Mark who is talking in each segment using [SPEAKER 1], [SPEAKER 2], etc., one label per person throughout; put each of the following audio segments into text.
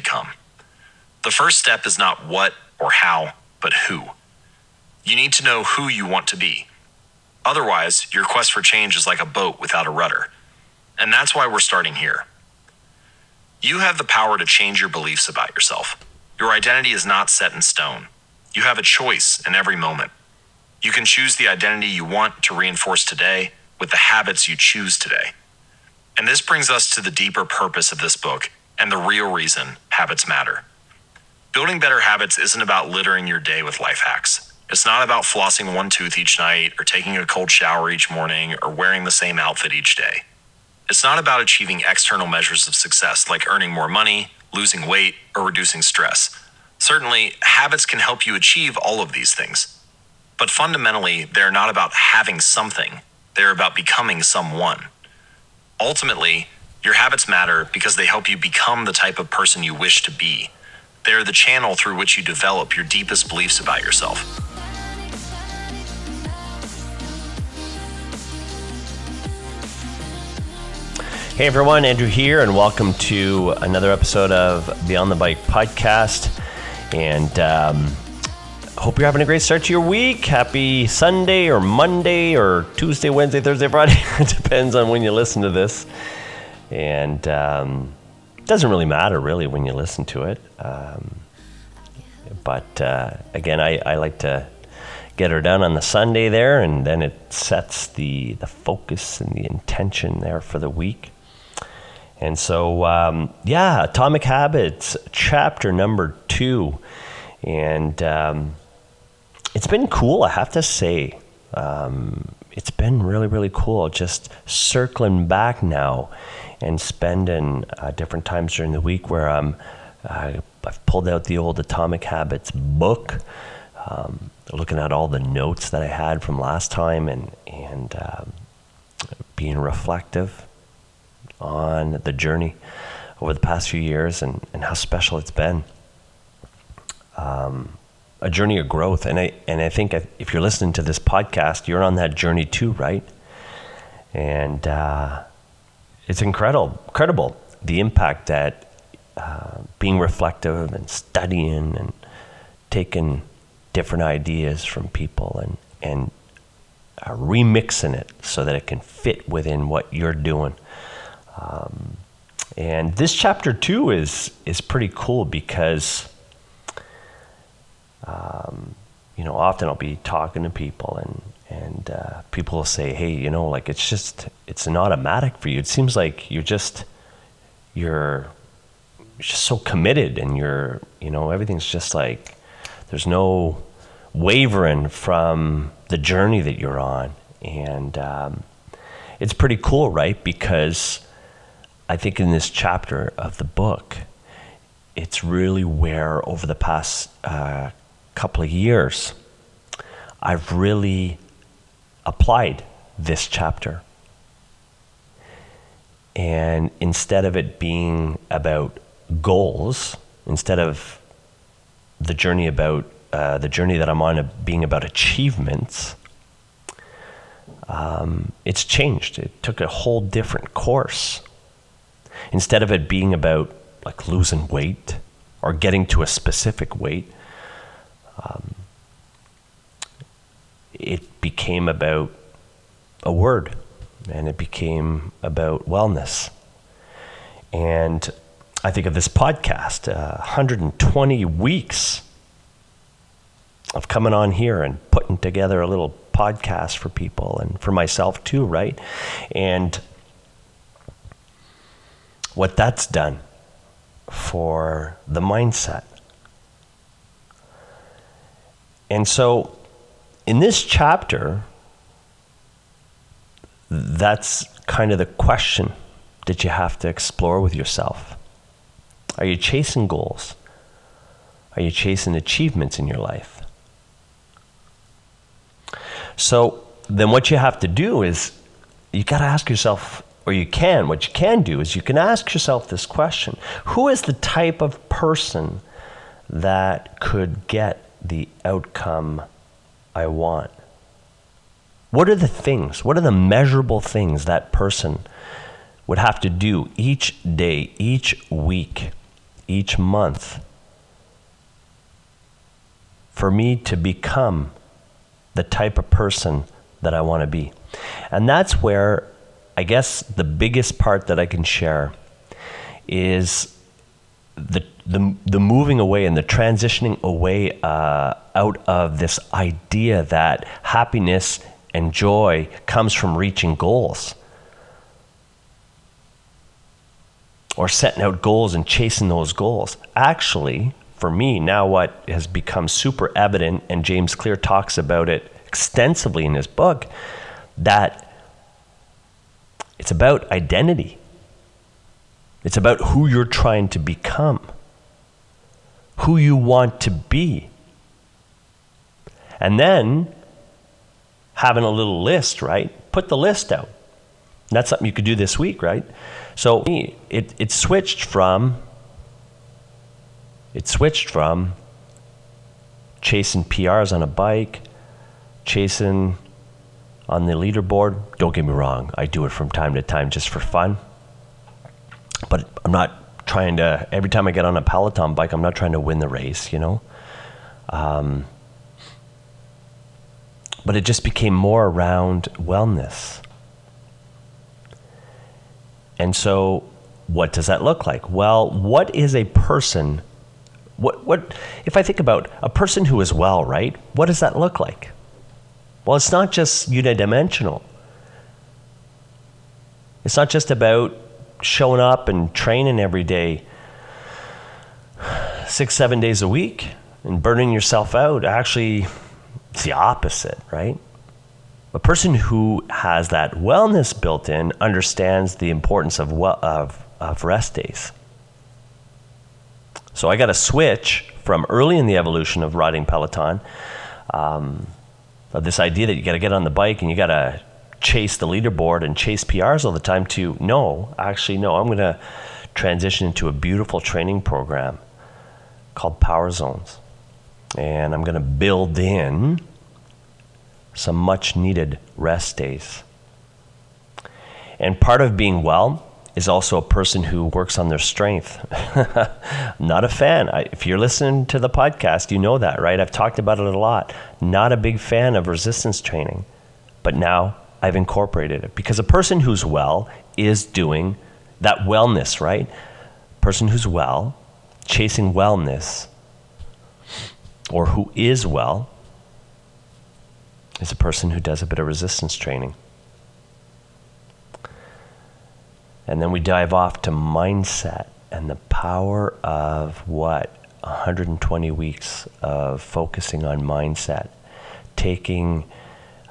[SPEAKER 1] become. The first step is not what or how, but who. You need to know who you want to be. Otherwise, your quest for change is like a boat without a rudder. And that's why we're starting here. You have the power to change your beliefs about yourself. Your identity is not set in stone. You have a choice in every moment. You can choose the identity you want to reinforce today with the habits you choose today. And this brings us to the deeper purpose of this book and the real reason habits matter. Building better habits isn't about littering your day with life hacks. It's not about flossing one tooth each night or taking a cold shower each morning or wearing the same outfit each day. It's not about achieving external measures of success like earning more money, losing weight, or reducing stress. Certainly, habits can help you achieve all of these things. But fundamentally, they're not about having something, they're about becoming someone. Ultimately, your habits matter because they help you become the type of person you wish to be. They're the channel through which you develop your deepest beliefs about yourself.
[SPEAKER 2] Hey everyone, Andrew here, and welcome to another episode of Beyond the Bike podcast. And um, hope you're having a great start to your week. Happy Sunday or Monday or Tuesday, Wednesday, Thursday, Friday. it depends on when you listen to this. And um, it doesn't really matter, really, when you listen to it. Um, but uh, again, I, I like to get her done on the Sunday there, and then it sets the, the focus and the intention there for the week. And so, um, yeah, Atomic Habits, chapter number two. And um, it's been cool, I have to say. Um, it's been really, really cool just circling back now and spending uh, different times during the week where I'm, uh, I've pulled out the old Atomic Habits book, um, looking at all the notes that I had from last time and, and um, being reflective on the journey over the past few years and, and how special it's been. Um, a journey of growth. And I, and I think if you're listening to this podcast, you're on that journey too, right? And uh, it's incredible, incredible the impact that uh, being reflective and studying and taking different ideas from people and, and uh, remixing it so that it can fit within what you're doing. Um, and this chapter two is is pretty cool because, um, you know, often I'll be talking to people and and uh, people say, "Hey, you know, like it's just it's an automatic for you. It seems like you're just you're just so committed, and you're you know everything's just like there's no wavering from the journey that you're on, and um, it's pretty cool, right? Because I think in this chapter of the book, it's really where over the past uh, couple of years, I've really applied this chapter. And instead of it being about goals, instead of the journey about uh, the journey that I'm on being about achievements, um, it's changed. It took a whole different course instead of it being about like losing weight or getting to a specific weight, um, it became about a word and it became about wellness. And I think of this podcast, uh, 120 weeks of coming on here and putting together a little podcast for people and for myself too, right? And what that's done for the mindset. And so, in this chapter, that's kind of the question that you have to explore with yourself. Are you chasing goals? Are you chasing achievements in your life? So, then what you have to do is you got to ask yourself or you can, what you can do is you can ask yourself this question Who is the type of person that could get the outcome I want? What are the things, what are the measurable things that person would have to do each day, each week, each month for me to become the type of person that I want to be. And that's where I guess the biggest part that I can share is the the, the moving away and the transitioning away uh, out of this idea that happiness and joy comes from reaching goals or setting out goals and chasing those goals. Actually, for me, now what has become super evident, and James Clear talks about it extensively in his book, that it's about identity. It's about who you're trying to become, who you want to be. And then having a little list, right? Put the list out. That's something you could do this week, right? So it, it switched from it switched from chasing PRs on a bike, chasing on the leaderboard. Don't get me wrong, I do it from time to time just for fun. But I'm not trying to, every time I get on a Peloton bike, I'm not trying to win the race, you know? Um, but it just became more around wellness. And so, what does that look like? Well, what is a person? What, what, if I think about a person who is well, right? What does that look like? Well, it's not just unidimensional. It's not just about showing up and training every day, six, seven days a week, and burning yourself out. Actually, it's the opposite, right? A person who has that wellness built in understands the importance of, well, of, of rest days. So I got to switch from early in the evolution of riding Peloton, um, of this idea that you got to get on the bike and you got to chase the leaderboard and chase PRs all the time to no, actually, no, I'm going to transition into a beautiful training program called Power Zones. And I'm going to build in some much needed rest days. And part of being well is also a person who works on their strength. Not a fan. I, if you're listening to the podcast, you know that, right? I've talked about it a lot. Not a big fan of resistance training, but now I've incorporated it because a person who's well is doing that wellness, right? Person who's well, chasing wellness, or who is well, is a person who does a bit of resistance training. And then we dive off to mindset and the power of what? 120 weeks of focusing on mindset, taking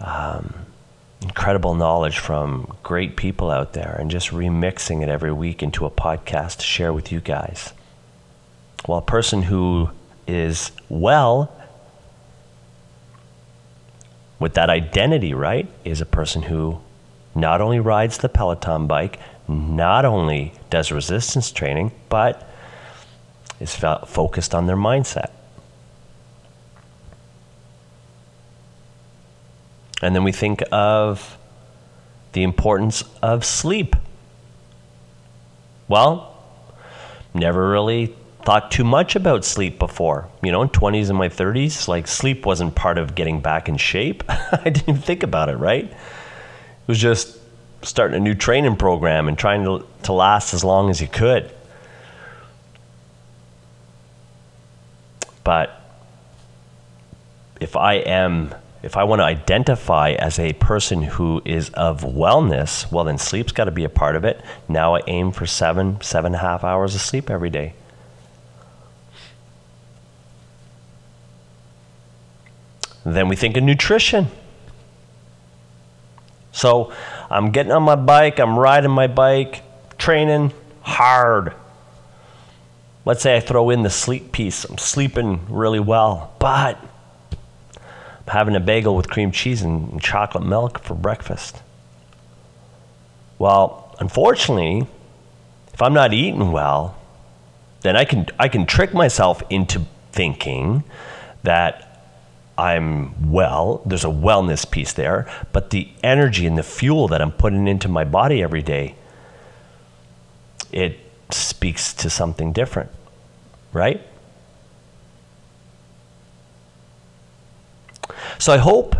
[SPEAKER 2] um, incredible knowledge from great people out there and just remixing it every week into a podcast to share with you guys. While a person who is well with that identity, right, is a person who not only rides the Peloton bike, not only does resistance training, but is fo- focused on their mindset. And then we think of the importance of sleep. Well, never really thought too much about sleep before. You know, in 20s and my 30s, like sleep wasn't part of getting back in shape. I didn't even think about it, right? It was just starting a new training program and trying to, to last as long as you could. But if I am, if I want to identify as a person who is of wellness, well, then sleep's got to be a part of it. Now I aim for seven, seven and a half hours of sleep every day. Then we think of nutrition. So I'm getting on my bike, I'm riding my bike, training hard. Let's say I throw in the sleep piece. I'm sleeping really well, but having a bagel with cream cheese and chocolate milk for breakfast. Well, unfortunately, if I'm not eating well, then I can I can trick myself into thinking that I'm well, there's a wellness piece there, but the energy and the fuel that I'm putting into my body every day, it speaks to something different. right? So I hope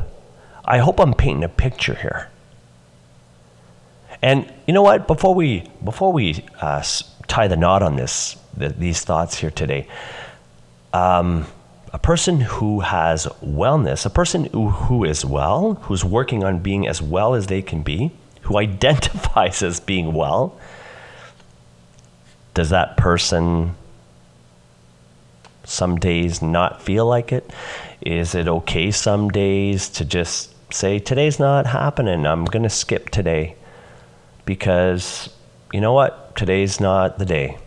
[SPEAKER 2] I hope I'm painting a picture here. And you know what? Before we before we uh, tie the knot on this the, these thoughts here today, um, a person who has wellness, a person who, who is well, who's working on being as well as they can be, who identifies as being well, does that person some days not feel like it? Is it okay some days to just say, today's not happening, I'm going to skip today? Because you know what? Today's not the day.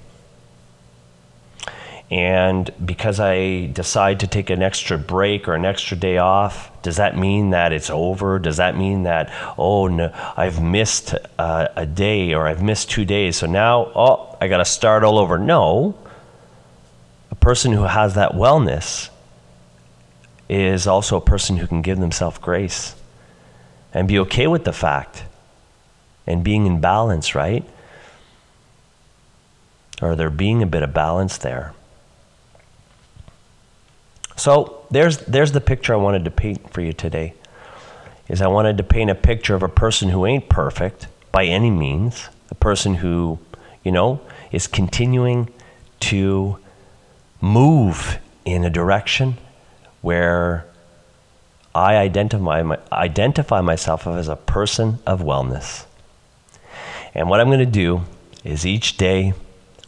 [SPEAKER 2] And because I decide to take an extra break or an extra day off, does that mean that it's over? Does that mean that, oh, no, I've missed uh, a day or I've missed two days, so now, oh, I got to start all over? No. Person who has that wellness is also a person who can give themselves grace and be okay with the fact and being in balance, right? Or there being a bit of balance there. So there's there's the picture I wanted to paint for you today. Is I wanted to paint a picture of a person who ain't perfect by any means, a person who, you know, is continuing to move in a direction where I identify, my, identify myself as a person of wellness. And what I'm going to do is each day,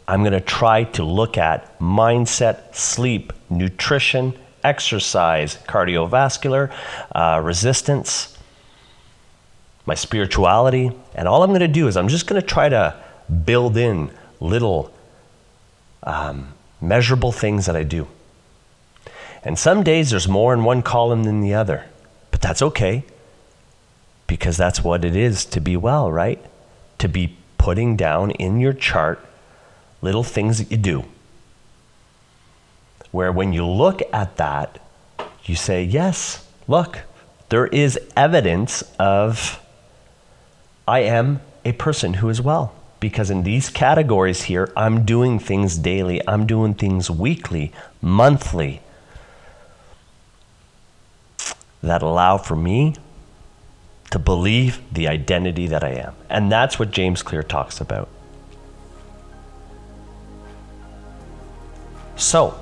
[SPEAKER 2] I'm going to try to look at mindset, sleep, nutrition, exercise, cardiovascular, uh, resistance, my spirituality. And all I'm going to do is I'm just going to try to build in little um, measurable things that I do. And some days there's more in one column than the other, but that's okay because that's what it is to be well, right? To be putting down in your chart little things that you do. Where when you look at that, you say, yes, look, there is evidence of I am a person who is well. Because in these categories here, I'm doing things daily, I'm doing things weekly, monthly, that allow for me to believe the identity that I am. And that's what James Clear talks about. So,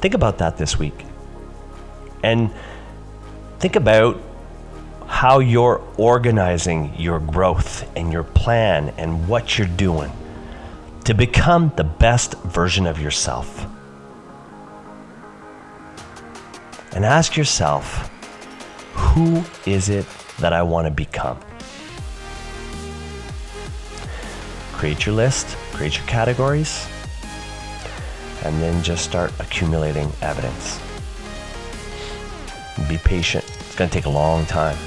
[SPEAKER 2] think about that this week. And think about how you're organizing your growth and your plan and what you're doing to become the best version of yourself. And ask yourself, who is it that I want to become? Create your list, create your categories, and then just start accumulating evidence. Be patient. It's going to take a long time,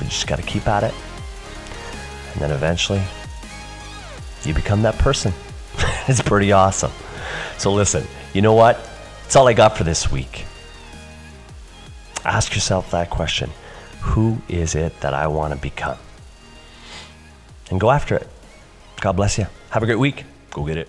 [SPEAKER 2] but you just got to keep at it. And then eventually, you become that person. it's pretty awesome. So, listen, you know what? That's all I got for this week. Ask yourself that question Who is it that I want to become? And go after it. God bless you. Have a great week. Go get it.